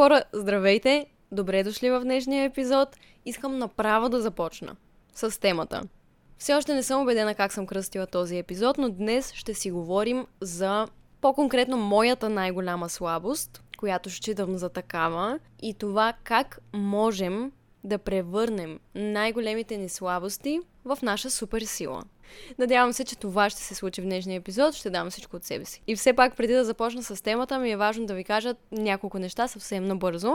Хора, здравейте! Добре дошли в днешния епизод. Искам направо да започна с темата. Все още не съм убедена как съм кръстила този епизод, но днес ще си говорим за по-конкретно моята най-голяма слабост, която считам за такава, и това как можем да превърнем най-големите ни слабости в наша супер сила. Надявам се, че това ще се случи в днешния епизод. Ще дам всичко от себе си. И все пак, преди да започна с темата, ми е важно да ви кажа няколко неща съвсем набързо.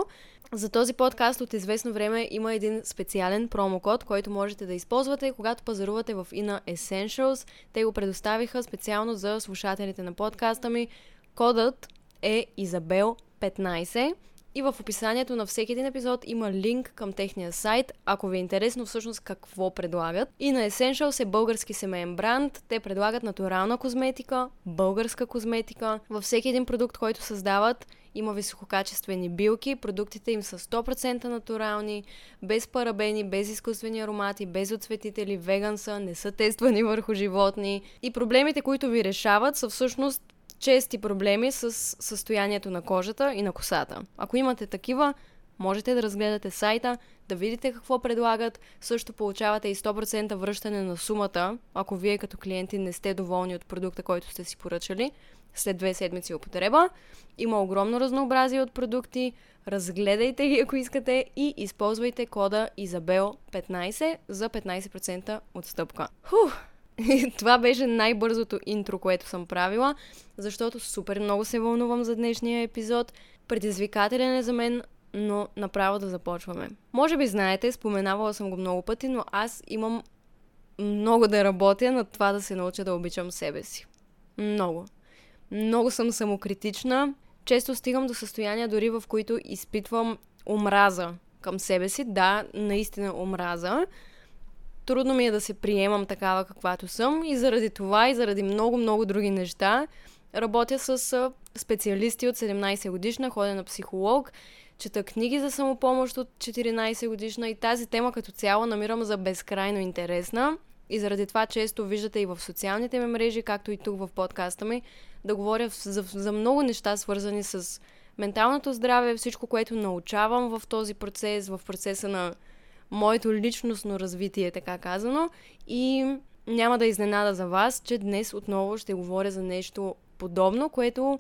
За този подкаст от известно време има един специален промокод, който можете да използвате, когато пазарувате в Ina Essentials. Те го предоставиха специално за слушателите на подкаста ми. Кодът е Изабел 15 и в описанието на всеки един епизод има линк към техния сайт, ако ви е интересно всъщност какво предлагат. И на Essentials е български семейен бранд. Те предлагат натурална козметика, българска козметика. Във всеки един продукт, който създават, има висококачествени билки, продуктите им са 100% натурални, без парабени, без изкуствени аромати, без отцветители, веган са, не са тествани върху животни. И проблемите, които ви решават, са всъщност чести проблеми с състоянието на кожата и на косата. Ако имате такива, можете да разгледате сайта, да видите какво предлагат. Също получавате и 100% връщане на сумата, ако вие като клиенти не сте доволни от продукта, който сте си поръчали след две седмици употреба. Има огромно разнообразие от продукти. Разгледайте ги, ако искате и използвайте кода Изабел15 за 15% отстъпка. Хух! това беше най-бързото интро, което съм правила, защото супер много се вълнувам за днешния епизод. Предизвикателен е за мен, но направо да започваме. Може би знаете, споменавала съм го много пъти, но аз имам много да работя над това да се науча да обичам себе си. Много. Много съм самокритична. Често стигам до състояния дори в които изпитвам омраза към себе си. Да, наистина омраза трудно ми е да се приемам такава каквато съм. И заради това и заради много-много други неща работя с специалисти от 17 годишна, ходя на психолог, чета книги за самопомощ от 14 годишна и тази тема като цяло намирам за безкрайно интересна. И заради това често виждате и в социалните ми мрежи, както и тук в подкаста ми, да говоря за, за много неща свързани с менталното здраве, всичко, което научавам в този процес, в процеса на моето личностно развитие, така казано. И няма да изненада за вас, че днес отново ще говоря за нещо подобно, което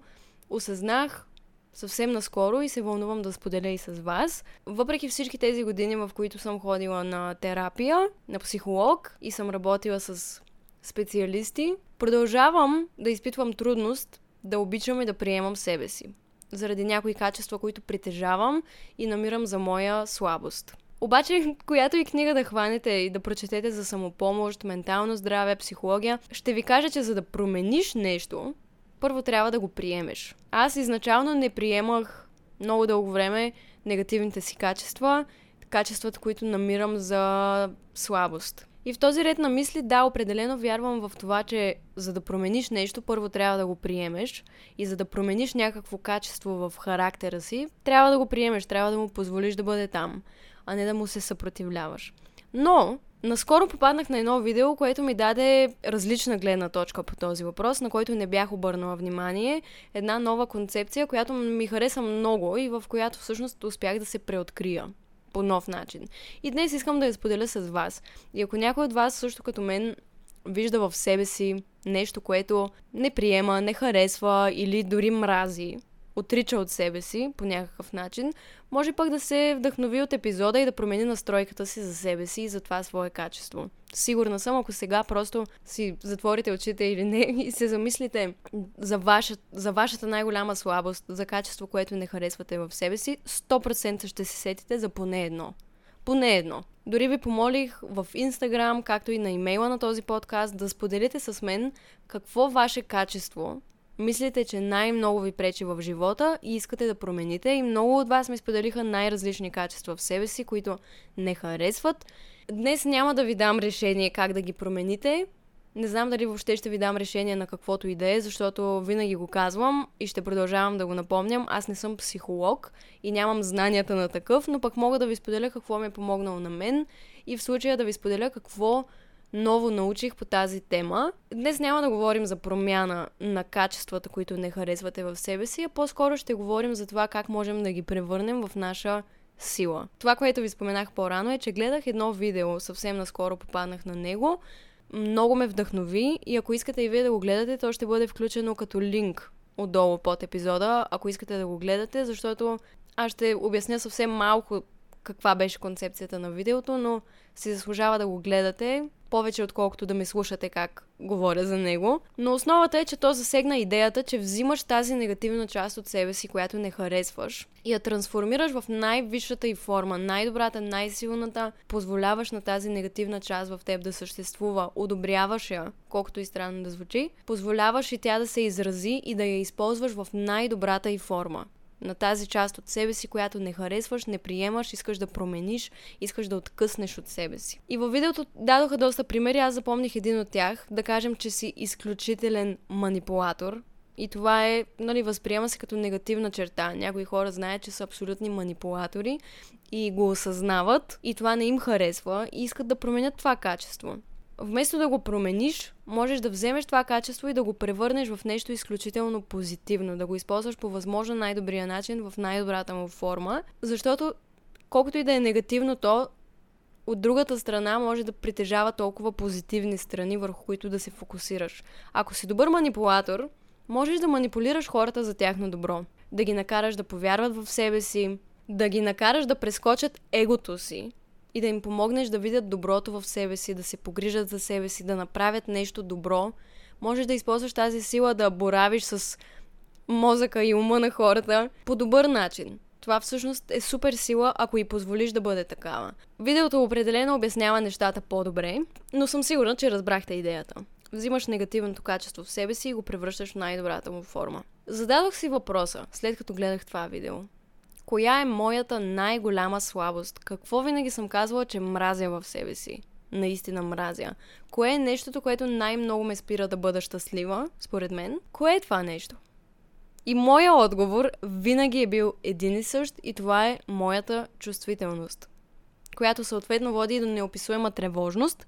осъзнах съвсем наскоро и се вълнувам да споделя и с вас. Въпреки всички тези години, в които съм ходила на терапия, на психолог и съм работила с специалисти, продължавам да изпитвам трудност да обичам и да приемам себе си. Заради някои качества, които притежавам и намирам за моя слабост. Обаче, която и книга да хванете и да прочетете за самопомощ, ментално здраве, психология, ще ви кажа, че за да промениш нещо, първо трябва да го приемеш. Аз изначално не приемах много дълго време негативните си качества, качествата, които намирам за слабост. И в този ред на мисли, да, определено вярвам в това, че за да промениш нещо, първо трябва да го приемеш. И за да промениш някакво качество в характера си, трябва да го приемеш, трябва да му позволиш да бъде там а не да му се съпротивляваш. Но, наскоро попаднах на едно видео, което ми даде различна гледна точка по този въпрос, на който не бях обърнала внимание. Една нова концепция, която ми хареса много и в която всъщност успях да се преоткрия по нов начин. И днес искам да я споделя с вас. И ако някой от вас също като мен вижда в себе си нещо, което не приема, не харесва или дори мрази, отрича от себе си по някакъв начин, може пък да се вдъхнови от епизода и да промени настройката си за себе си и за това свое качество. Сигурна съм, ако сега просто си затворите очите или не и се замислите за, ваша, за вашата най-голяма слабост, за качество, което не харесвате в себе си, 100% ще се сетите за поне едно. Поне едно. Дори ви помолих в Инстаграм, както и на имейла на този подкаст, да споделите с мен какво ваше качество мислите, че най-много ви пречи в живота и искате да промените. И много от вас ми споделиха най-различни качества в себе си, които не харесват. Днес няма да ви дам решение как да ги промените. Не знам дали въобще ще ви дам решение на каквото и да е, защото винаги го казвам и ще продължавам да го напомням. Аз не съм психолог и нямам знанията на такъв, но пък мога да ви споделя какво ми е помогнало на мен и в случая да ви споделя какво ново научих по тази тема. Днес няма да говорим за промяна на качествата, които не харесвате в себе си, а по-скоро ще говорим за това как можем да ги превърнем в наша сила. Това, което ви споменах по-рано е, че гледах едно видео, съвсем наскоро попаднах на него. Много ме вдъхнови и ако искате и вие да го гледате, то ще бъде включено като линк отдолу под епизода, ако искате да го гледате, защото аз ще обясня съвсем малко каква беше концепцията на видеото, но си заслужава да го гледате повече отколкото да ме слушате как говоря за него. Но основата е, че то засегна идеята, че взимаш тази негативна част от себе си, която не харесваш и я трансформираш в най-висшата и форма, най-добрата, най-силната, позволяваш на тази негативна част в теб да съществува, одобряваш я, колкото и странно да звучи, позволяваш и тя да се изрази и да я използваш в най-добрата и форма на тази част от себе си, която не харесваш, не приемаш, искаш да промениш, искаш да откъснеш от себе си. И във видеото дадоха доста примери, аз запомних един от тях, да кажем, че си изключителен манипулатор, и това е, нали, възприема се като негативна черта. Някои хора знаят, че са абсолютни манипулатори и го осъзнават и това не им харесва и искат да променят това качество вместо да го промениш, можеш да вземеш това качество и да го превърнеш в нещо изключително позитивно, да го използваш по възможно най-добрия начин, в най-добрата му форма, защото колкото и да е негативно то, от другата страна може да притежава толкова позитивни страни, върху които да се фокусираш. Ако си добър манипулатор, можеш да манипулираш хората за тяхно добро, да ги накараш да повярват в себе си, да ги накараш да прескочат егото си, и да им помогнеш да видят доброто в себе си, да се погрижат за себе си, да направят нещо добро, можеш да използваш тази сила да боравиш с мозъка и ума на хората по добър начин. Това всъщност е супер сила, ако и позволиш да бъде такава. Видеото определено обяснява нещата по-добре, но съм сигурна, че разбрахте идеята. Взимаш негативното качество в себе си и го превръщаш в най-добрата му форма. Зададох си въпроса, след като гледах това видео. Коя е моята най-голяма слабост? Какво винаги съм казвала, че мразя в себе си? Наистина мразя. Кое е нещото, което най-много ме спира да бъда щастлива, според мен? Кое е това нещо? И моя отговор винаги е бил един и същ и това е моята чувствителност, която съответно води до неописуема тревожност,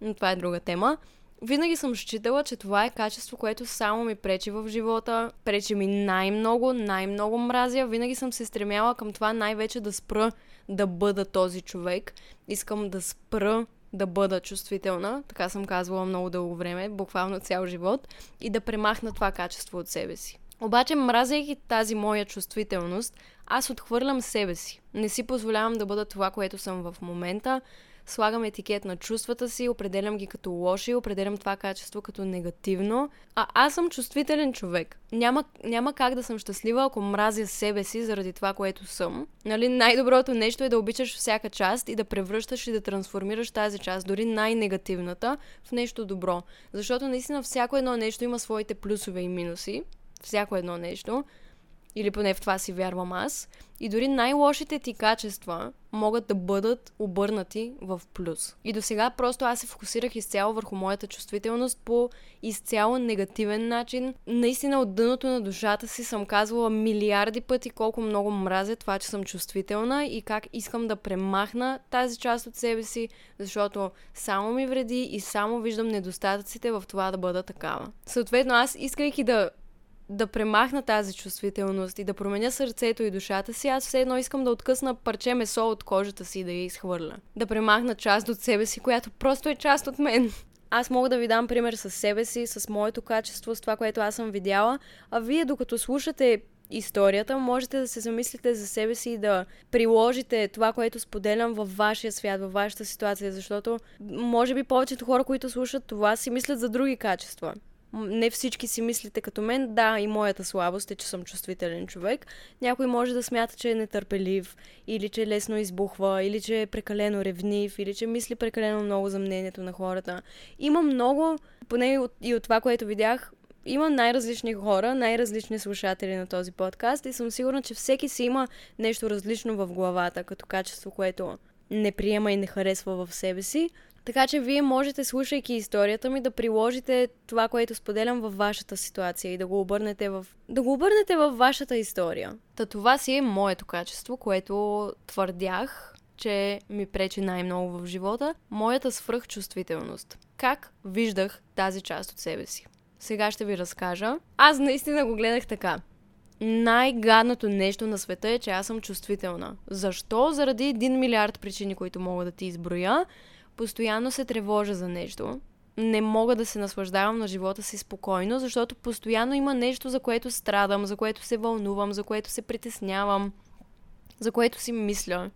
но това е друга тема, винаги съм считала, че това е качество, което само ми пречи в живота, пречи ми най-много, най-много мразя. Винаги съм се стремяла към това най-вече да спра да бъда този човек. Искам да спра да бъда чувствителна, така съм казвала много дълго време, буквално цял живот, и да премахна това качество от себе си. Обаче, мразейки тази моя чувствителност, аз отхвърлям себе си. Не си позволявам да бъда това, което съм в момента слагам етикет на чувствата си, определям ги като лоши, определям това качество като негативно. А аз съм чувствителен човек. Няма, няма как да съм щастлива, ако мразя себе си заради това, което съм. Нали, най-доброто нещо е да обичаш всяка част и да превръщаш и да трансформираш тази част, дори най-негативната, в нещо добро. Защото наистина всяко едно нещо има своите плюсове и минуси. Всяко едно нещо. Или поне в това си вярвам аз. И дори най-лошите ти качества могат да бъдат обърнати в плюс. И до сега просто аз се фокусирах изцяло върху моята чувствителност по изцяло негативен начин. Наистина от дъното на душата си съм казвала милиарди пъти колко много мразя това, че съм чувствителна и как искам да премахна тази част от себе си, защото само ми вреди и само виждам недостатъците в това да бъда такава. Съответно, аз искайки да да премахна тази чувствителност и да променя сърцето и душата си, аз все едно искам да откъсна парче месо от кожата си и да я изхвърля. Да премахна част от себе си, която просто е част от мен. Аз мога да ви дам пример с себе си, с моето качество, с това, което аз съм видяла, а вие докато слушате историята, можете да се замислите за себе си и да приложите това, което споделям във вашия свят, във вашата ситуация, защото може би повечето хора, които слушат това, си мислят за други качества не всички си мислите като мен. Да, и моята слабост е, че съм чувствителен човек. Някой може да смята, че е нетърпелив, или че лесно избухва, или че е прекалено ревнив, или че мисли прекалено много за мнението на хората. Има много, поне и от, това, което видях, има най-различни хора, най-различни слушатели на този подкаст и съм сигурна, че всеки си има нещо различно в главата, като качество, което не приема и не харесва в себе си, така че вие можете, слушайки историята ми, да приложите това, което споделям във вашата ситуация и да го обърнете в, да го обърнете във вашата история. Та това си е моето качество, което твърдях че ми пречи най-много в живота, моята свръхчувствителност. Как виждах тази част от себе си? Сега ще ви разкажа. Аз наистина го гледах така. Най-гадното нещо на света е, че аз съм чувствителна. Защо? Заради един милиард причини, които мога да ти изброя. Постоянно се тревожа за нещо. Не мога да се наслаждавам на живота си спокойно, защото постоянно има нещо, за което страдам, за което се вълнувам, за което се притеснявам, за което си мисля.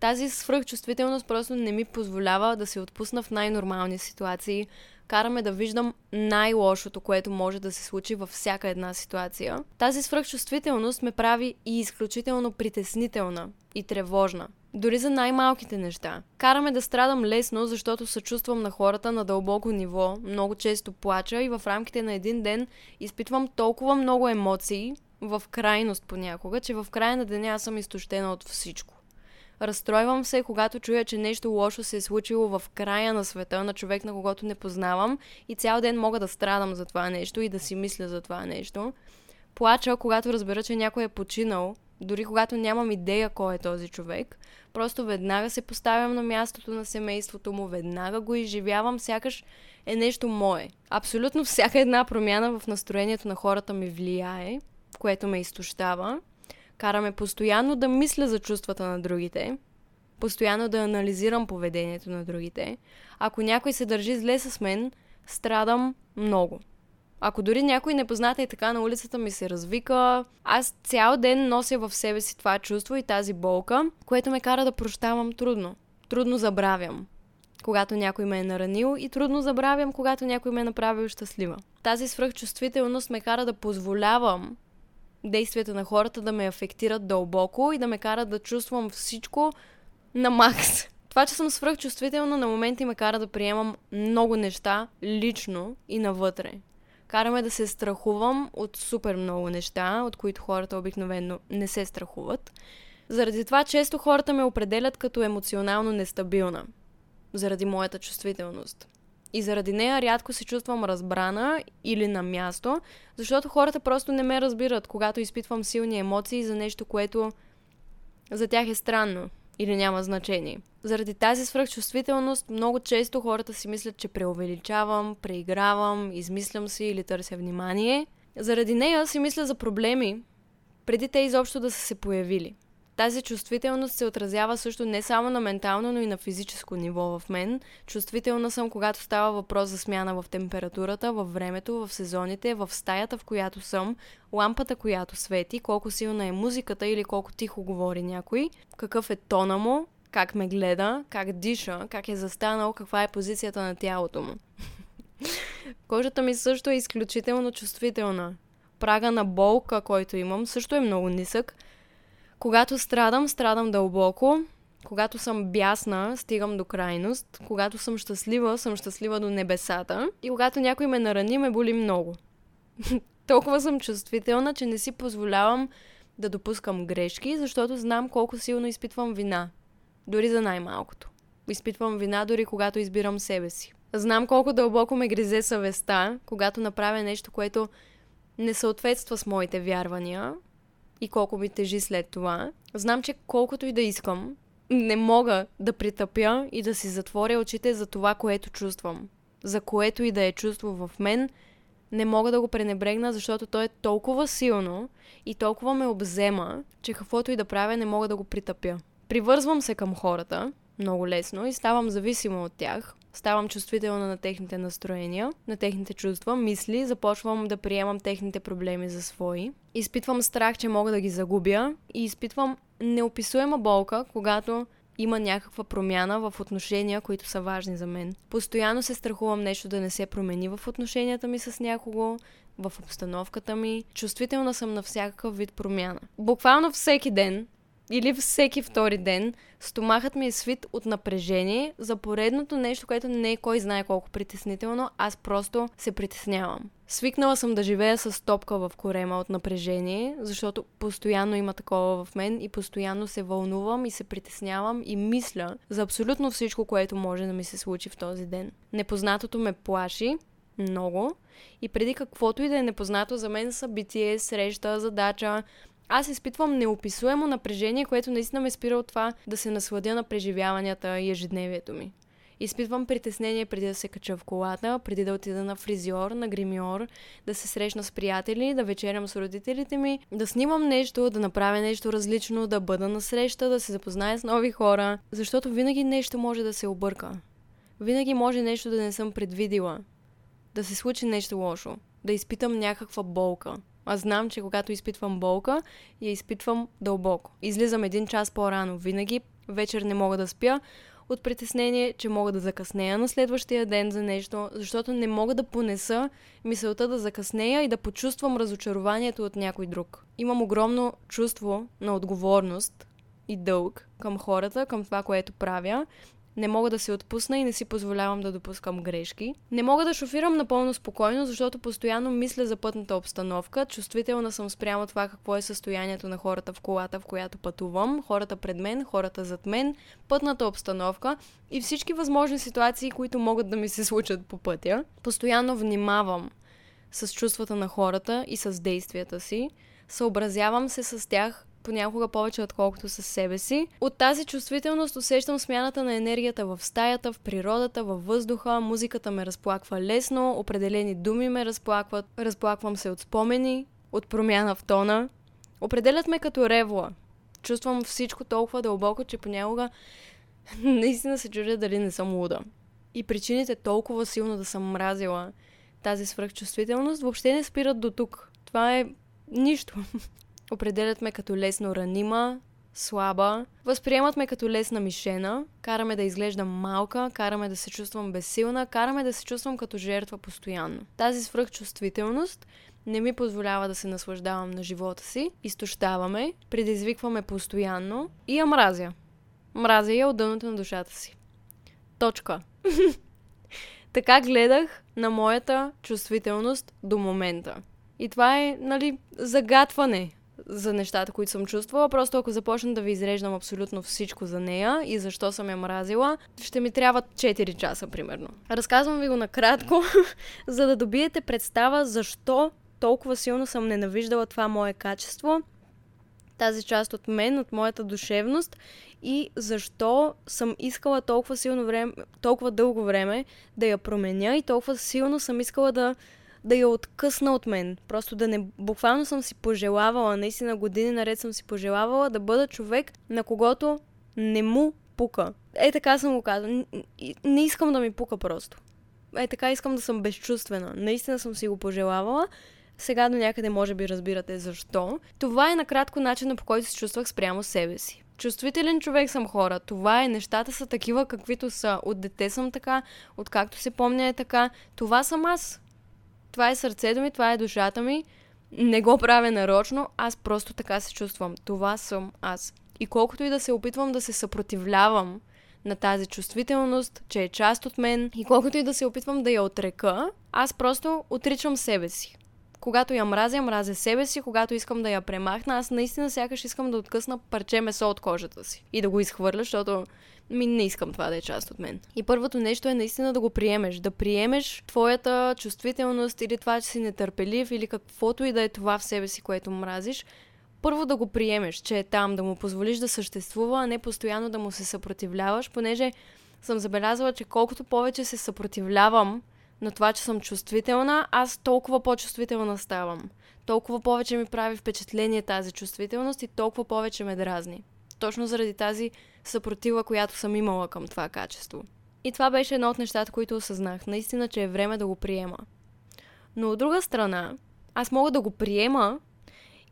Тази свръхчувствителност просто не ми позволява да се отпусна в най-нормални ситуации, караме да виждам най-лошото, което може да се случи във всяка една ситуация. Тази свръхчувствителност ме прави и изключително притеснителна и тревожна. Дори за най-малките неща. Караме да страдам лесно, защото съчувствам на хората на дълбоко ниво, много често плача и в рамките на един ден изпитвам толкова много емоции, в крайност понякога, че в края на деня аз съм изтощена от всичко. Разстройвам се, когато чуя, че нещо лошо се е случило в края на света на човек, на когото не познавам и цял ден мога да страдам за това нещо и да си мисля за това нещо. Плача, когато разбера, че някой е починал, дори когато нямам идея кой е този човек. Просто веднага се поставям на мястото на семейството му, веднага го изживявам, сякаш е нещо мое. Абсолютно всяка една промяна в настроението на хората ми влияе, което ме изтощава караме постоянно да мисля за чувствата на другите, постоянно да анализирам поведението на другите. Ако някой се държи зле с мен, страдам много. Ако дори някой непозната и така на улицата ми се развика, аз цял ден нося в себе си това чувство и тази болка, което ме кара да прощавам трудно. Трудно забравям, когато някой ме е наранил и трудно забравям, когато някой ме е направил щастлива. Тази свръхчувствителност ме кара да позволявам действията на хората да ме афектират дълбоко и да ме карат да чувствам всичко на макс. Това, че съм свръхчувствителна, на моменти ме кара да приемам много неща лично и навътре. Караме да се страхувам от супер много неща, от които хората обикновено не се страхуват. Заради това често хората ме определят като емоционално нестабилна. Заради моята чувствителност. И заради нея рядко се чувствам разбрана или на място, защото хората просто не ме разбират, когато изпитвам силни емоции за нещо, което за тях е странно или няма значение. Заради тази свръхчувствителност много често хората си мислят, че преувеличавам, преигравам, измислям си или търся внимание. Заради нея си мисля за проблеми, преди те изобщо да са се появили. Тази чувствителност се отразява също не само на ментално, но и на физическо ниво в мен. Чувствителна съм, когато става въпрос за смяна в температурата, във времето, в сезоните, в стаята, в която съм, лампата, която свети, колко силна е музиката или колко тихо говори някой, какъв е тона му, как ме гледа, как диша, как е застанал, каква е позицията на тялото му. Кожата ми също е изключително чувствителна. Прага на болка, който имам, също е много нисък, когато страдам, страдам дълбоко. Когато съм бясна, стигам до крайност. Когато съм щастлива, съм щастлива до небесата. И когато някой ме нарани, ме боли много. Толкова съм чувствителна, че не си позволявам да допускам грешки, защото знам колко силно изпитвам вина. Дори за най-малкото. Изпитвам вина дори когато избирам себе си. Знам колко дълбоко ме гризе съвестта, когато направя нещо, което не съответства с моите вярвания, и колко ми тежи след това. Знам, че колкото и да искам, не мога да притъпя и да си затворя очите за това, което чувствам. За което и да е чувство в мен, не мога да го пренебрегна, защото то е толкова силно и толкова ме обзема, че каквото и да правя, не мога да го притъпя. Привързвам се към хората много лесно и ставам зависима от тях ставам чувствителна на техните настроения, на техните чувства, мисли, започвам да приемам техните проблеми за свои. Изпитвам страх, че мога да ги загубя и изпитвам неописуема болка, когато има някаква промяна в отношения, които са важни за мен. Постоянно се страхувам нещо да не се промени в отношенията ми с някого, в обстановката ми. Чувствителна съм на всякакъв вид промяна. Буквално всеки ден или всеки втори ден стомахът ми е свит от напрежение за поредното нещо, което не е кой знае колко притеснително, аз просто се притеснявам. Свикнала съм да живея с топка в корема от напрежение, защото постоянно има такова в мен и постоянно се вълнувам и се притеснявам и мисля за абсолютно всичко, което може да ми се случи в този ден. Непознатото ме плаши, много. И преди каквото и да е непознато за мен събитие, среща, задача, аз изпитвам неописуемо напрежение, което наистина ме спира от това да се насладя на преживяванията и ежедневието ми. Изпитвам притеснение преди да се кача в колата, преди да отида на фризьор, на гримьор, да се срещна с приятели, да вечерям с родителите ми, да снимам нещо, да направя нещо различно, да бъда на среща, да се запозная с нови хора, защото винаги нещо може да се обърка. Винаги може нещо да не съм предвидила. Да се случи нещо лошо. Да изпитам някаква болка. Аз знам, че когато изпитвам болка, я изпитвам дълбоко. Излизам един час по-рано. Винаги вечер не мога да спя от притеснение, че мога да закъснея на следващия ден за нещо, защото не мога да понеса мисълта да закъснея и да почувствам разочарованието от някой друг. Имам огромно чувство на отговорност и дълг към хората, към това, което правя не мога да се отпусна и не си позволявам да допускам грешки. Не мога да шофирам напълно спокойно, защото постоянно мисля за пътната обстановка. Чувствителна съм спрямо това какво е състоянието на хората в колата, в която пътувам, хората пред мен, хората зад мен, пътната обстановка и всички възможни ситуации, които могат да ми се случат по пътя. Постоянно внимавам с чувствата на хората и с действията си. Съобразявам се с тях понякога повече отколкото със себе си. От тази чувствителност усещам смяната на енергията в стаята, в природата, във въздуха, музиката ме разплаква лесно, определени думи ме разплакват, разплаквам се от спомени, от промяна в тона. Определят ме като ревла. Чувствам всичко толкова дълбоко, че понякога наистина се чудя дали не съм луда. И причините толкова силно да съм мразила тази свръхчувствителност въобще не спират до тук. Това е нищо. Определят ме като лесно ранима, слаба, възприемат ме като лесна мишена, караме да изглеждам малка, караме да се чувствам безсилна, караме да се чувствам като жертва постоянно. Тази свръхчувствителност не ми позволява да се наслаждавам на живота си, изтощаваме, предизвикваме постоянно и я мразя. Мразя я от дъното на душата си. Точка. така гледах на моята чувствителност до момента. И това е, нали, загатване за нещата, които съм чувствала. Просто ако започна да ви изреждам абсолютно всичко за нея и защо съм я мразила, ще ми трябват 4 часа, примерно. Разказвам ви го накратко, за да добиете представа защо толкова силно съм ненавиждала това мое качество, тази част от мен, от моята душевност и защо съм искала толкова силно време, толкова дълго време да я променя и толкова силно съм искала да да я откъсна от мен. Просто да не... Буквално съм си пожелавала, наистина години наред съм си пожелавала да бъда човек, на когото не му пука. Е, така съм го казала. Не искам да ми пука просто. Е, така искам да съм безчувствена. Наистина съм си го пожелавала. Сега до някъде може би разбирате защо. Това е накратко начинът по който се чувствах спрямо себе си. Чувствителен човек съм хора. Това е. Нещата са такива, каквито са. От дете съм така, откакто се помня е така. Това съм аз това е сърцето ми, това е душата ми, не го правя нарочно, аз просто така се чувствам. Това съм аз. И колкото и да се опитвам да се съпротивлявам на тази чувствителност, че е част от мен, и колкото и да се опитвам да я отрека, аз просто отричам себе си. Когато я мразя, мразя себе си, когато искам да я премахна, аз наистина сякаш искам да откъсна парче месо от кожата си и да го изхвърля, защото ми не искам това да е част от мен. И първото нещо е наистина да го приемеш. Да приемеш твоята чувствителност или това, че си нетърпелив или каквото и да е това в себе си, което мразиш. Първо да го приемеш, че е там, да му позволиш да съществува, а не постоянно да му се съпротивляваш, понеже съм забелязала, че колкото повече се съпротивлявам на това, че съм чувствителна, аз толкова по-чувствителна ставам. Толкова повече ми прави впечатление тази чувствителност и толкова повече ме дразни. Точно заради тази съпротива, която съм имала към това качество. И това беше едно от нещата, които осъзнах. Наистина, че е време да го приема. Но от друга страна, аз мога да го приема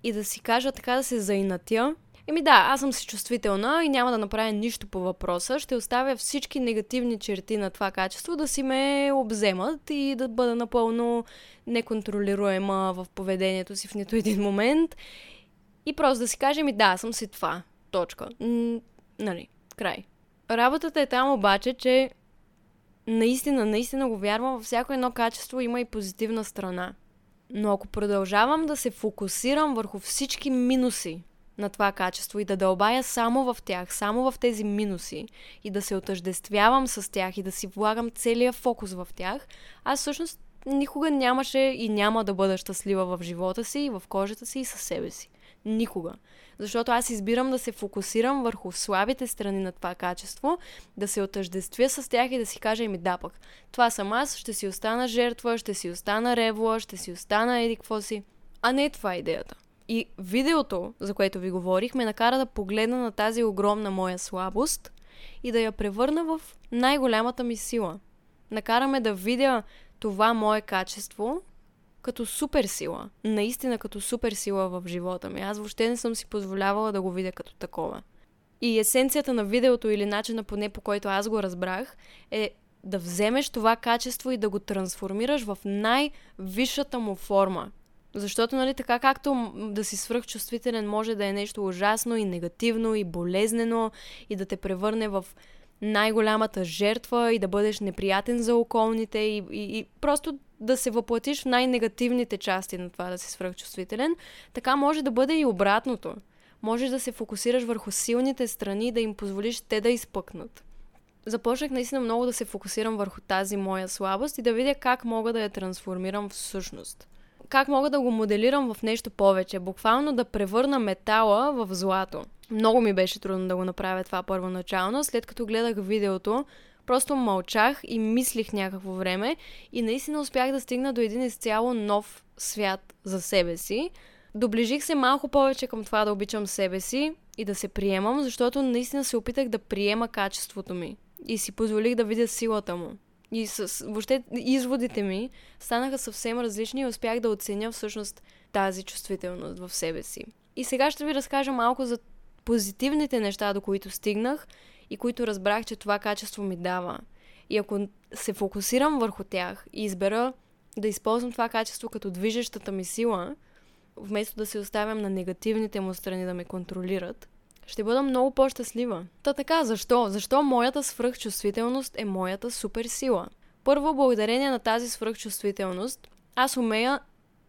и да си кажа така да се заинатя. Еми да, аз съм си чувствителна и няма да направя нищо по въпроса. Ще оставя всички негативни черти на това качество да си ме обземат и да бъда напълно неконтролируема в поведението си в нито един момент. И просто да си кажем и да, съм си това. Точка. Нали, край. Работата е там обаче, че наистина, наистина го вярвам, във всяко едно качество има и позитивна страна. Но ако продължавам да се фокусирам върху всички минуси на това качество и да дълбая само в тях, само в тези минуси и да се отъждествявам с тях и да си влагам целия фокус в тях, аз всъщност никога нямаше и няма да бъда щастлива в живота си, и в кожата си и със себе си. Никога. Защото аз избирам да се фокусирам върху слабите страни на това качество, да се отъждествя с тях и да си кажа, ми да пък, това съм аз, ще си остана жертва, ще си остана ревла, ще си остана еди какво си. А не това е идеята. И видеото, за което ви говорих, ме накара да погледна на тази огромна моя слабост и да я превърна в най-голямата ми сила. Накараме да видя това мое качество като суперсила. Наистина като суперсила в живота ми. Аз въобще не съм си позволявала да го видя като такова. И есенцията на видеото или начина поне по който аз го разбрах е да вземеш това качество и да го трансформираш в най-висшата му форма. Защото, нали, така както да си свръхчувствителен може да е нещо ужасно и негативно и болезнено и да те превърне в най-голямата жертва и да бъдеш неприятен за околните и, и, и просто да се въплатиш в най-негативните части на това да си свръхчувствителен, така може да бъде и обратното. Можеш да се фокусираш върху силните страни и да им позволиш те да изпъкнат. Започнах наистина много да се фокусирам върху тази моя слабост и да видя как мога да я трансформирам в същност. Как мога да го моделирам в нещо повече. Буквално да превърна метала в злато. Много ми беше трудно да го направя това първоначално. След като гледах видеото, Просто мълчах и мислих някакво време и наистина успях да стигна до един изцяло нов свят за себе си. Доближих се малко повече към това да обичам себе си и да се приемам, защото наистина се опитах да приема качеството ми и си позволих да видя силата му. И с, въобще изводите ми станаха съвсем различни и успях да оценя всъщност тази чувствителност в себе си. И сега ще ви разкажа малко за позитивните неща, до които стигнах и които разбрах, че това качество ми дава. И ако се фокусирам върху тях и избера да използвам това качество като движещата ми сила, вместо да се оставям на негативните му страни да ме контролират, ще бъда много по-щастлива. Та така, защо? Защо моята свръхчувствителност е моята суперсила? Първо, благодарение на тази свръхчувствителност, аз умея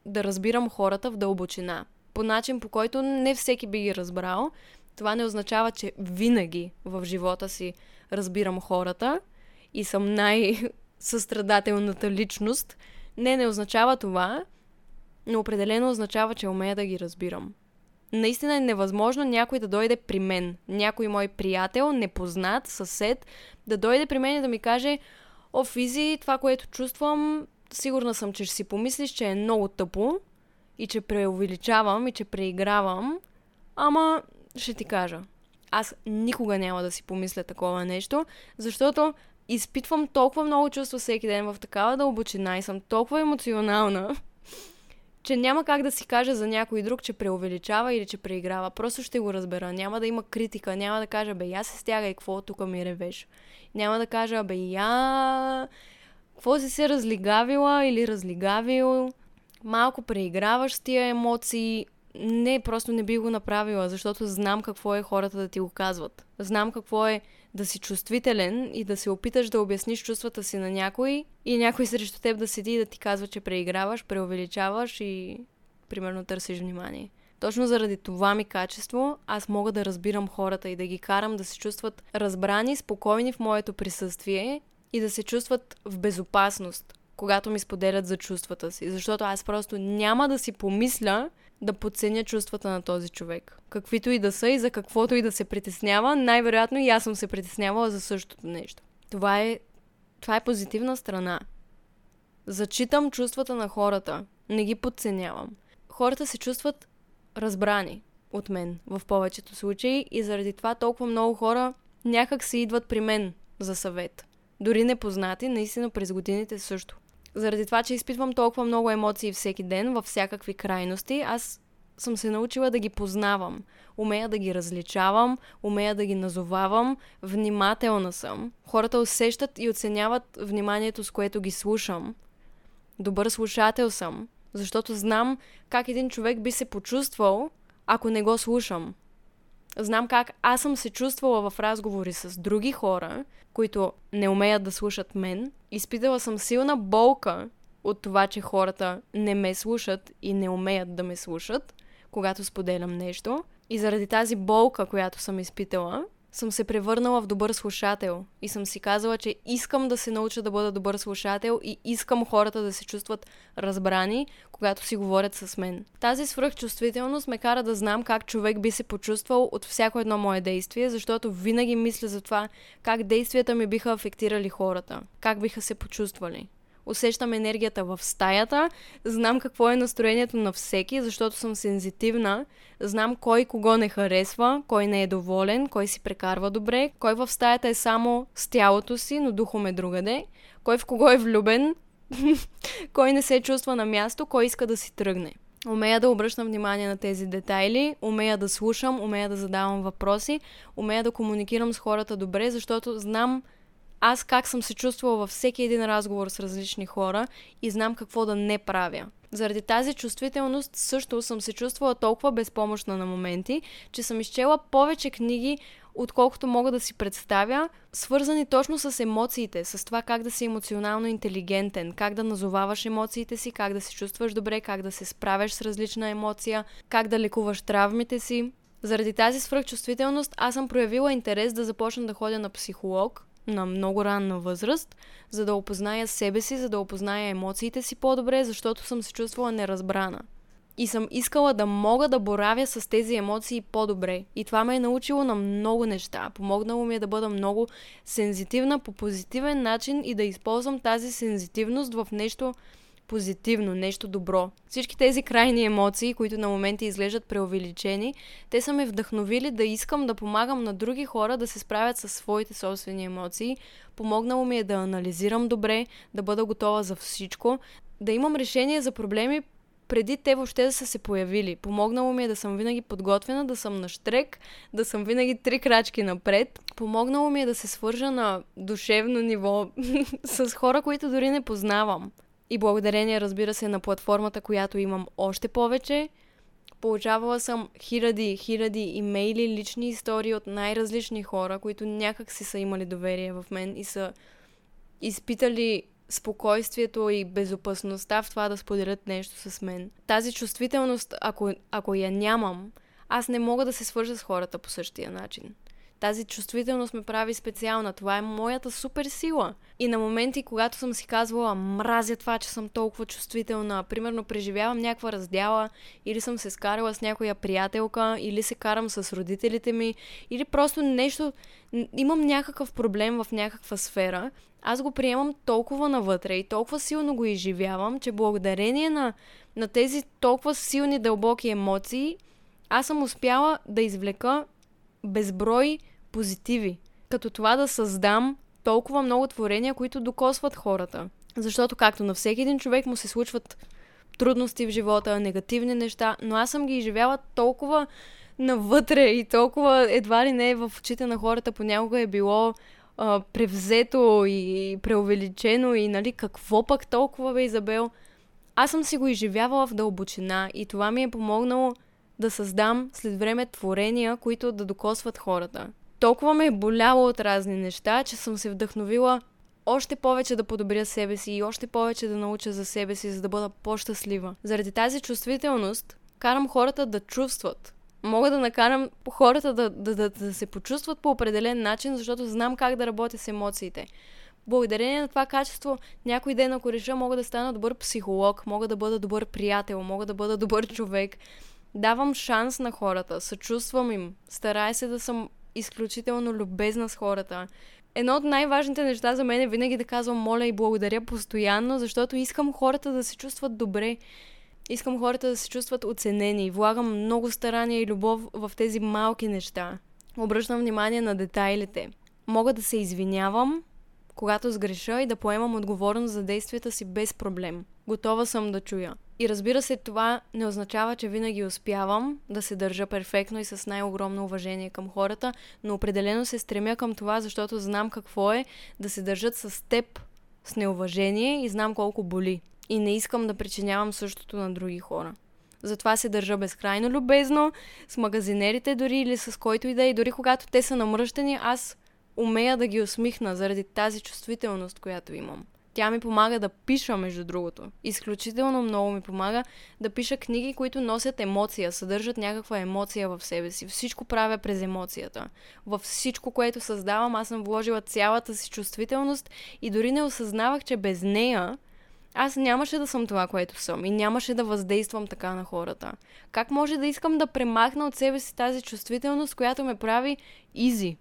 да разбирам хората в дълбочина. По начин, по който не всеки би ги разбрал, това не означава, че винаги в живота си разбирам хората и съм най-състрадателната личност. Не, не означава това, но определено означава, че умея да ги разбирам. Наистина е невъзможно някой да дойде при мен, някой мой приятел, непознат, съсед, да дойде при мен и да ми каже О, Физи, това, което чувствам, сигурна съм, че ще си помислиш, че е много тъпо и че преувеличавам и че преигравам, ама ще ти кажа. Аз никога няма да си помисля такова нещо, защото изпитвам толкова много чувства всеки ден в такава дълбочина и съм толкова емоционална, че няма как да си кажа за някой друг, че преувеличава или че преиграва. Просто ще го разбера. Няма да има критика. Няма да кажа, бе, я се стягай, какво тук ми ревеш. Няма да кажа, бе, я... Какво си се разлигавила или разлигавил? Малко преиграваш тия емоции. Не, просто не би го направила, защото знам какво е хората да ти го казват. Знам какво е да си чувствителен и да се опиташ да обясниш чувствата си на някой и някой срещу теб да седи и да ти казва, че преиграваш, преувеличаваш и примерно търсиш внимание. Точно заради това ми качество аз мога да разбирам хората и да ги карам да се чувстват разбрани, спокойни в моето присъствие и да се чувстват в безопасност, когато ми споделят за чувствата си. Защото аз просто няма да си помисля, да подценя чувствата на този човек. Каквито и да са и за каквото и да се притеснява, най-вероятно и аз съм се притеснявала за същото нещо. Това е, това е позитивна страна. Зачитам чувствата на хората, не ги подценявам. Хората се чувстват разбрани от мен в повечето случаи и заради това толкова много хора някак се идват при мен за съвет. Дори непознати, наистина през годините също заради това, че изпитвам толкова много емоции всеки ден, във всякакви крайности, аз съм се научила да ги познавам. Умея да ги различавам, умея да ги назовавам, внимателна съм. Хората усещат и оценяват вниманието, с което ги слушам. Добър слушател съм, защото знам как един човек би се почувствал, ако не го слушам. Знам как аз съм се чувствала в разговори с други хора, които не умеят да слушат мен. Изпитала съм силна болка от това, че хората не ме слушат и не умеят да ме слушат, когато споделям нещо. И заради тази болка, която съм изпитала, съм се превърнала в добър слушател и съм си казала, че искам да се науча да бъда добър слушател и искам хората да се чувстват разбрани, когато си говорят с мен. Тази свръхчувствителност ме кара да знам как човек би се почувствал от всяко едно мое действие, защото винаги мисля за това как действията ми биха афектирали хората, как биха се почувствали усещам енергията в стаята, знам какво е настроението на всеки, защото съм сензитивна, знам кой кого не харесва, кой не е доволен, кой си прекарва добре, кой в стаята е само с тялото си, но духом е другаде, кой в кого е влюбен, кой не се чувства на място, кой иска да си тръгне. Умея да обръщам внимание на тези детайли, умея да слушам, умея да задавам въпроси, умея да комуникирам с хората добре, защото знам аз как съм се чувствала във всеки един разговор с различни хора и знам какво да не правя. Заради тази чувствителност също съм се чувствала толкова безпомощна на моменти, че съм изчела повече книги, отколкото мога да си представя, свързани точно с емоциите, с това как да си емоционално интелигентен, как да назоваваш емоциите си, как да се чувстваш добре, как да се справяш с различна емоция, как да лекуваш травмите си. Заради тази свръхчувствителност аз съм проявила интерес да започна да ходя на психолог, на много ранна възраст, за да опозная себе си, за да опозная емоциите си по-добре, защото съм се чувствала неразбрана. И съм искала да мога да боравя с тези емоции по-добре. И това ме е научило на много неща. Помогнало ми е да бъда много сензитивна по позитивен начин и да използвам тази сензитивност в нещо, позитивно, нещо добро. Всички тези крайни емоции, които на моменти изглеждат преувеличени, те са ме вдъхновили да искам да помагам на други хора да се справят със своите собствени емоции. Помогнало ми е да анализирам добре, да бъда готова за всичко, да имам решение за проблеми, преди те въобще да са се появили. Помогнало ми е да съм винаги подготвена, да съм на штрек, да съм винаги три крачки напред. Помогнало ми е да се свържа на душевно ниво с хора, които дори не познавам. И благодарение, разбира се, на платформата, която имам още повече, получавала съм хиляди, хиляди имейли, лични истории от най-различни хора, които някак си са имали доверие в мен и са изпитали спокойствието и безопасността в това да споделят нещо с мен. Тази чувствителност, ако, ако я нямам, аз не мога да се свържа с хората по същия начин. Тази чувствителност ме прави специална. Това е моята супер сила. И на моменти, когато съм си казвала, мразя това, че съм толкова чувствителна, примерно преживявам някаква раздяла, или съм се скарала с някоя приятелка, или се карам с родителите ми, или просто нещо, имам някакъв проблем в някаква сфера, аз го приемам толкова навътре и толкова силно го изживявам, че благодарение на, на тези толкова силни, дълбоки емоции, аз съм успяла да извлека безброй позитиви. Като това да създам толкова много творения, които докосват хората. Защото както на всеки един човек му се случват трудности в живота, негативни неща, но аз съм ги изживяла толкова навътре и толкова едва ли не в очите на хората понякога е било а, превзето и преувеличено и нали какво пък толкова бе Изабел. Аз съм си го изживявала в дълбочина и това ми е помогнало да създам след време творения, които да докосват хората толкова ме е боляло от разни неща, че съм се вдъхновила още повече да подобря себе си и още повече да науча за себе си, за да бъда по-щастлива. Заради тази чувствителност, карам хората да чувстват. Мога да накарам хората да, да, да, да се почувстват по определен начин, защото знам как да работя с емоциите. Благодарение на това качество, някой ден, ако реша, мога да стана добър психолог, мога да бъда добър приятел, мога да бъда добър човек. Давам шанс на хората, съчувствам им, старая се да съм изключително любезна с хората. Едно от най-важните неща за мен е винаги да казвам моля и благодаря постоянно, защото искам хората да се чувстват добре. Искам хората да се чувстват оценени. Влагам много старания и любов в тези малки неща. Обръщам внимание на детайлите. Мога да се извинявам, когато сгреша и да поемам отговорност за действията си без проблем. Готова съм да чуя. И разбира се, това не означава, че винаги успявам да се държа перфектно и с най-огромно уважение към хората, но определено се стремя към това, защото знам какво е да се държат с теб с неуважение и знам колко боли. И не искам да причинявам същото на други хора. Затова се държа безкрайно любезно, с магазинерите дори или с който и да е. Дори когато те са намръщени, аз умея да ги усмихна заради тази чувствителност, която имам. Тя ми помага да пиша, между другото. Изключително много ми помага да пиша книги, които носят емоция, съдържат някаква емоция в себе си. Всичко правя през емоцията. Във всичко, което създавам, аз съм вложила цялата си чувствителност и дори не осъзнавах, че без нея аз нямаше да съм това, което съм и нямаше да въздействам така на хората. Как може да искам да премахна от себе си тази чувствителност, която ме прави изи,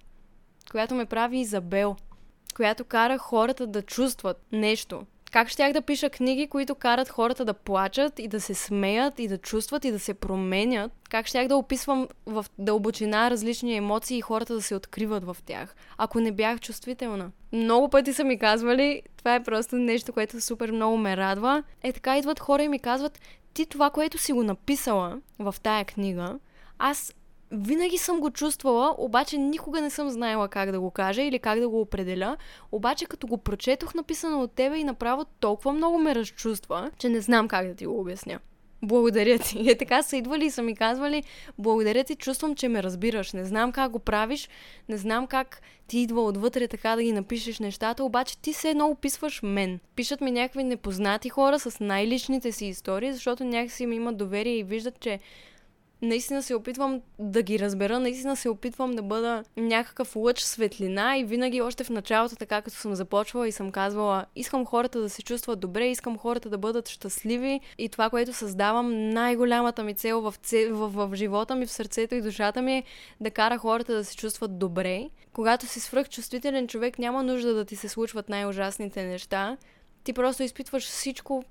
която ме прави Изабел, която кара хората да чувстват нещо. Как щях да пиша книги, които карат хората да плачат и да се смеят и да чувстват и да се променят? Как щях да описвам в дълбочина различни емоции и хората да се откриват в тях, ако не бях чувствителна? Много пъти са ми казвали, това е просто нещо, което супер много ме радва. Е така идват хора и ми казват, ти това, което си го написала в тая книга, аз винаги съм го чувствала, обаче никога не съм знаела как да го кажа или как да го определя. Обаче като го прочетох написано от тебе и направо толкова много ме разчувства, че не знам как да ти го обясня. Благодаря ти. Е така са идвали и са ми казвали, благодаря ти, чувствам, че ме разбираш. Не знам как го правиш, не знам как ти идва отвътре така да ги напишеш нещата, обаче ти се едно описваш мен. Пишат ми някакви непознати хора с най-личните си истории, защото някакси ми имат доверие и виждат, че наистина се опитвам да ги разбера, наистина се опитвам да бъда някакъв лъч светлина и винаги още в началото, така като съм започвала и съм казвала, искам хората да се чувстват добре, искам хората да бъдат щастливи и това, което създавам, най-голямата ми цел в, в, в, в живота ми, в сърцето и душата ми е да кара хората да се чувстват добре. Когато си свръхчувствителен човек, няма нужда да ти се случват най-ужасните неща. Ти просто изпитваш всичко,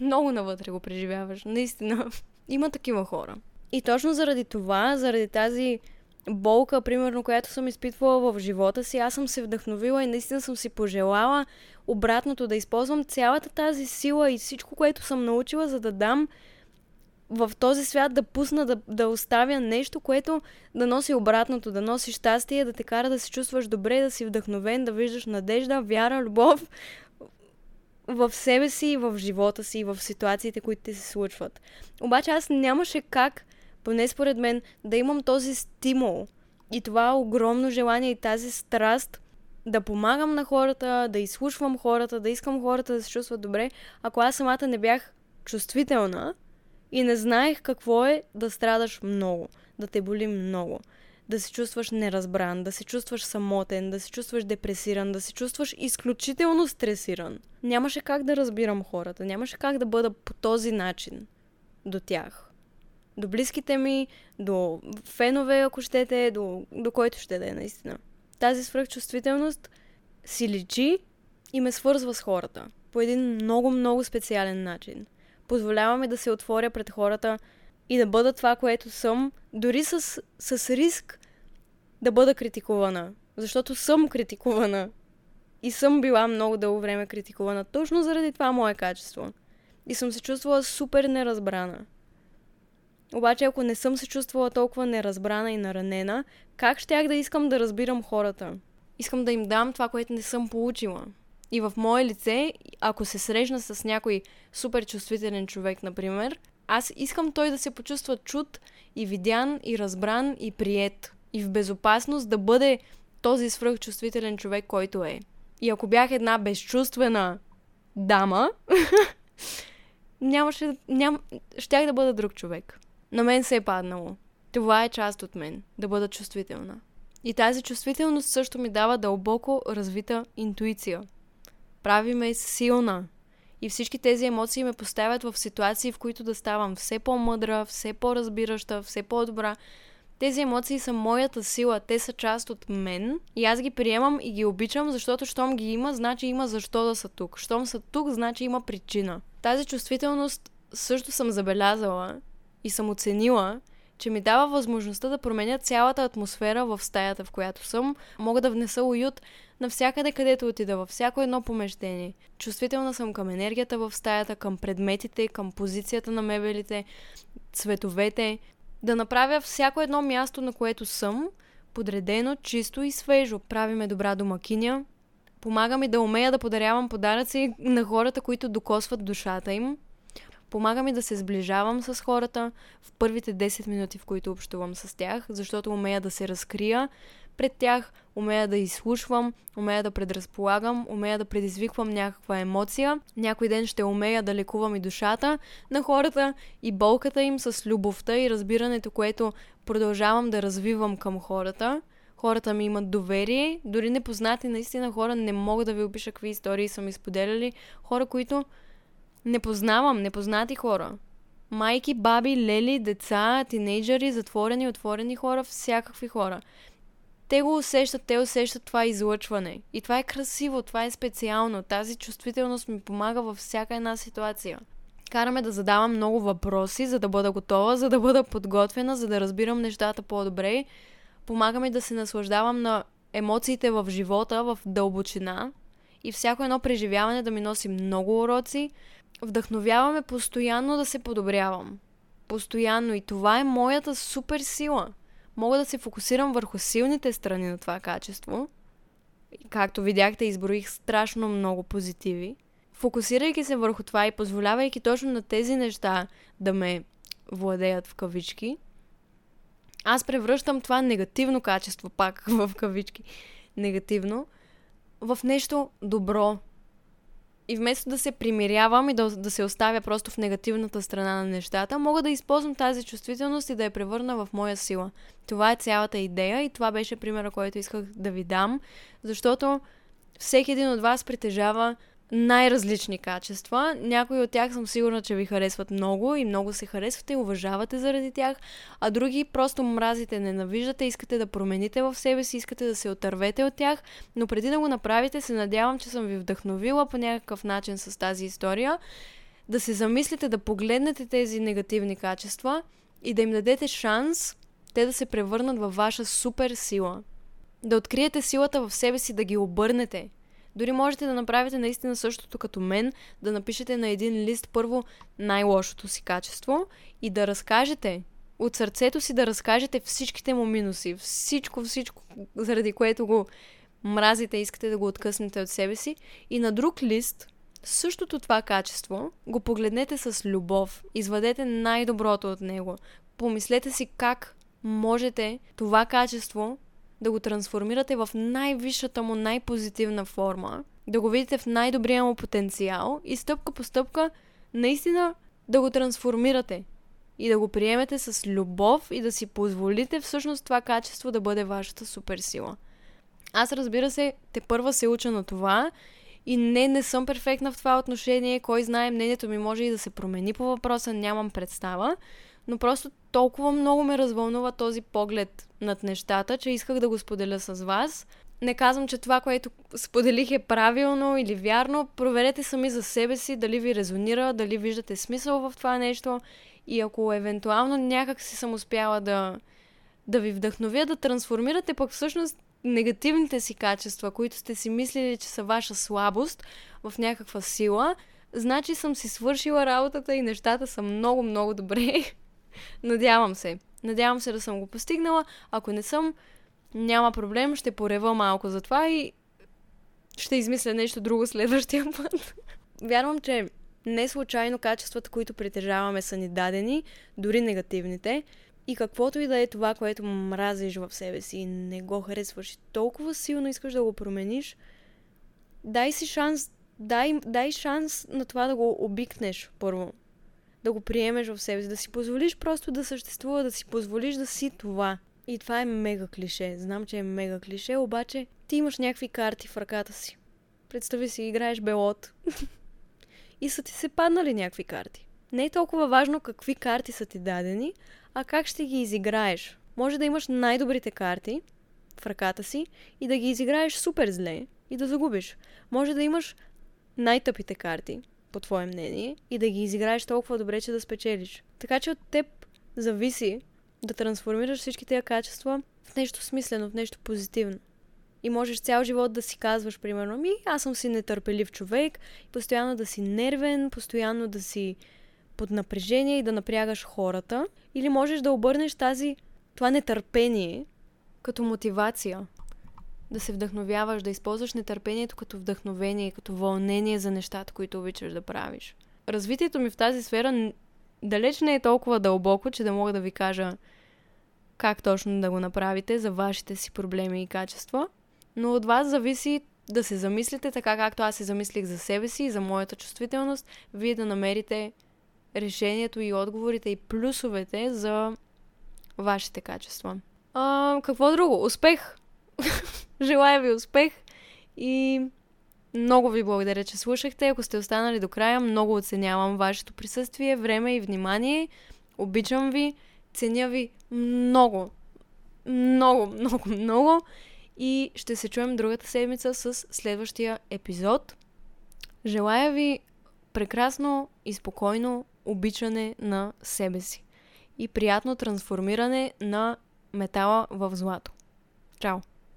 много навътре го преживяваш. Наистина. Има такива хора. И точно заради това, заради тази болка, примерно, която съм изпитвала в живота си, аз съм се вдъхновила и наистина съм си пожелала обратното да използвам цялата тази сила и всичко, което съм научила, за да дам в този свят да пусна, да, да оставя нещо, което да носи обратното, да носи щастие, да те кара да се чувстваш добре, да си вдъхновен, да виждаш надежда, вяра, любов в себе си, в живота си, в ситуациите, които ти се случват. Обаче аз нямаше как поне според мен, да имам този стимул и това огромно желание и тази страст да помагам на хората, да изслушвам хората, да искам хората да се чувстват добре, ако аз самата не бях чувствителна и не знаех какво е да страдаш много, да те боли много, да се чувстваш неразбран, да се чувстваш самотен, да се чувстваш депресиран, да се чувстваш изключително стресиран. Нямаше как да разбирам хората, нямаше как да бъда по този начин до тях до близките ми, до фенове, ако щете, до, до който ще да е наистина. Тази свръхчувствителност си личи и ме свързва с хората по един много, много специален начин. Позволява ми да се отворя пред хората и да бъда това, което съм, дори с, с риск да бъда критикувана. Защото съм критикувана. И съм била много дълго време критикувана точно заради това мое качество. И съм се чувствала супер неразбрана. Обаче, ако не съм се чувствала толкова неразбрана и наранена, как щях да искам да разбирам хората? Искам да им дам това, което не съм получила. И в мое лице, ако се срещна с някой супер чувствителен човек, например, аз искам той да се почувства чут и видян и разбран и прият. И в безопасност да бъде този свръхчувствителен човек, който е. И ако бях една безчувствена дама, нямаше, ням, щях да бъда друг човек. На мен се е паднало. Това е част от мен, да бъда чувствителна. И тази чувствителност също ми дава дълбоко развита интуиция. Прави ме силна. И всички тези емоции ме поставят в ситуации, в които да ставам все по-мъдра, все по-разбираща, все по-добра. Тези емоции са моята сила, те са част от мен и аз ги приемам и ги обичам, защото щом ги има, значи има защо да са тук. Щом са тук, значи има причина. Тази чувствителност също съм забелязала, и съм оценила, че ми дава възможността да променя цялата атмосфера в стаята, в която съм. Мога да внеса уют навсякъде, където отида, във всяко едно помещение. Чувствителна съм към енергията в стаята, към предметите, към позицията на мебелите, цветовете. Да направя всяко едно място, на което съм, подредено, чисто и свежо. Прави ме добра домакиня. Помага ми да умея да подарявам подаръци на хората, които докосват душата им. Помага ми да се сближавам с хората в първите 10 минути, в които общувам с тях, защото умея да се разкрия пред тях, умея да изслушвам, умея да предразполагам, умея да предизвиквам някаква емоция. Някой ден ще умея да лекувам и душата на хората и болката им с любовта и разбирането, което продължавам да развивам към хората. Хората ми имат доверие, дори непознати наистина хора не мога да ви опиша какви истории са ми споделяли. Хора, които не познавам, непознати хора. Майки, баби, лели, деца, тинейджери, затворени, отворени хора, всякакви хора. Те го усещат, те усещат това излъчване. И това е красиво, това е специално. Тази чувствителност ми помага във всяка една ситуация. Караме да задавам много въпроси, за да бъда готова, за да бъда подготвена, за да разбирам нещата по-добре. Помагаме да се наслаждавам на емоциите в живота, в дълбочина. И всяко едно преживяване да ми носи много уроци, вдъхновяваме постоянно да се подобрявам. Постоянно. И това е моята супер сила. Мога да се фокусирам върху силните страни на това качество. Както видяхте, изброих страшно много позитиви. Фокусирайки се върху това и позволявайки точно на тези неща да ме владеят в кавички, аз превръщам това негативно качество, пак в кавички, негативно, в нещо добро, и вместо да се примирявам и да, да се оставя просто в негативната страна на нещата, мога да използвам тази чувствителност и да я превърна в моя сила. Това е цялата идея и това беше примера, който исках да ви дам, защото всеки един от вас притежава най-различни качества. Някои от тях съм сигурна, че ви харесват много и много се харесвате и уважавате заради тях, а други просто мразите, ненавиждате, искате да промените в себе си, искате да се отървете от тях, но преди да го направите, се надявам, че съм ви вдъхновила по някакъв начин с тази история, да се замислите, да погледнете тези негативни качества и да им дадете шанс те да се превърнат във ваша супер сила. Да откриете силата в себе си, да ги обърнете – дори можете да направите наистина същото като мен, да напишете на един лист първо най-лошото си качество и да разкажете от сърцето си да разкажете всичките му минуси, всичко, всичко, заради което го мразите, искате да го откъснете от себе си. И на друг лист, същото това качество, го погледнете с любов, извадете най-доброто от него. Помислете си как можете това качество да го трансформирате в най-висшата му, най-позитивна форма, да го видите в най-добрия му потенциал и стъпка по стъпка наистина да го трансформирате и да го приемете с любов и да си позволите всъщност това качество да бъде вашата суперсила. Аз разбира се, те първа се уча на това и не, не съм перфектна в това отношение. Кой знае, мнението ми може и да се промени по въпроса, нямам представа но просто толкова много ме развълнува този поглед над нещата, че исках да го споделя с вас. Не казвам, че това, което споделих е правилно или вярно. Проверете сами за себе си дали ви резонира, дали виждате смисъл в това нещо и ако евентуално някак си съм успяла да, да ви вдъхновя, да трансформирате пък всъщност негативните си качества, които сте си мислили, че са ваша слабост, в някаква сила, значи съм си свършила работата и нещата са много, много добре. Надявам се. Надявам се да съм го постигнала. Ако не съм, няма проблем, ще порева малко за това и ще измисля нещо друго следващия път. Вярвам, че не случайно качествата, които притежаваме, са ни дадени, дори негативните. И каквото и да е това, което мразиш в себе си и не го харесваш толкова силно искаш да го промениш, дай си шанс, дай, дай шанс на това да го обикнеш първо да го приемеш в себе си, да си позволиш просто да съществува, да си позволиш да си това. И това е мега клише. Знам, че е мега клише, обаче ти имаш някакви карти в ръката си. Представи си, играеш белот. и са ти се паднали някакви карти. Не е толкова важно какви карти са ти дадени, а как ще ги изиграеш. Може да имаш най-добрите карти в ръката си и да ги изиграеш супер зле и да загубиш. Може да имаш най-тъпите карти по твое мнение, и да ги изиграеш толкова добре, че да спечелиш. Така че от теб зависи да трансформираш всички тези качества в нещо смислено, в нещо позитивно. И можеш цял живот да си казваш, примерно, ми, аз съм си нетърпелив човек, постоянно да си нервен, постоянно да си под напрежение и да напрягаш хората. Или можеш да обърнеш тази, това нетърпение като мотивация да се вдъхновяваш, да използваш нетърпението като вдъхновение, като вълнение за нещата, които обичаш да правиш. Развитието ми в тази сфера далеч не е толкова дълбоко, че да мога да ви кажа как точно да го направите за вашите си проблеми и качества. Но от вас зависи да се замислите така, както аз се замислих за себе си и за моята чувствителност, вие да намерите решението и отговорите и плюсовете за вашите качества. А, какво друго? Успех! Желая ви успех и много ви благодаря, че слушахте. Ако сте останали до края, много оценявам вашето присъствие, време и внимание. Обичам ви, ценя ви много, много, много, много. И ще се чуем другата седмица с следващия епизод. Желая ви прекрасно и спокойно обичане на себе си и приятно трансформиране на метала в злато. Чао!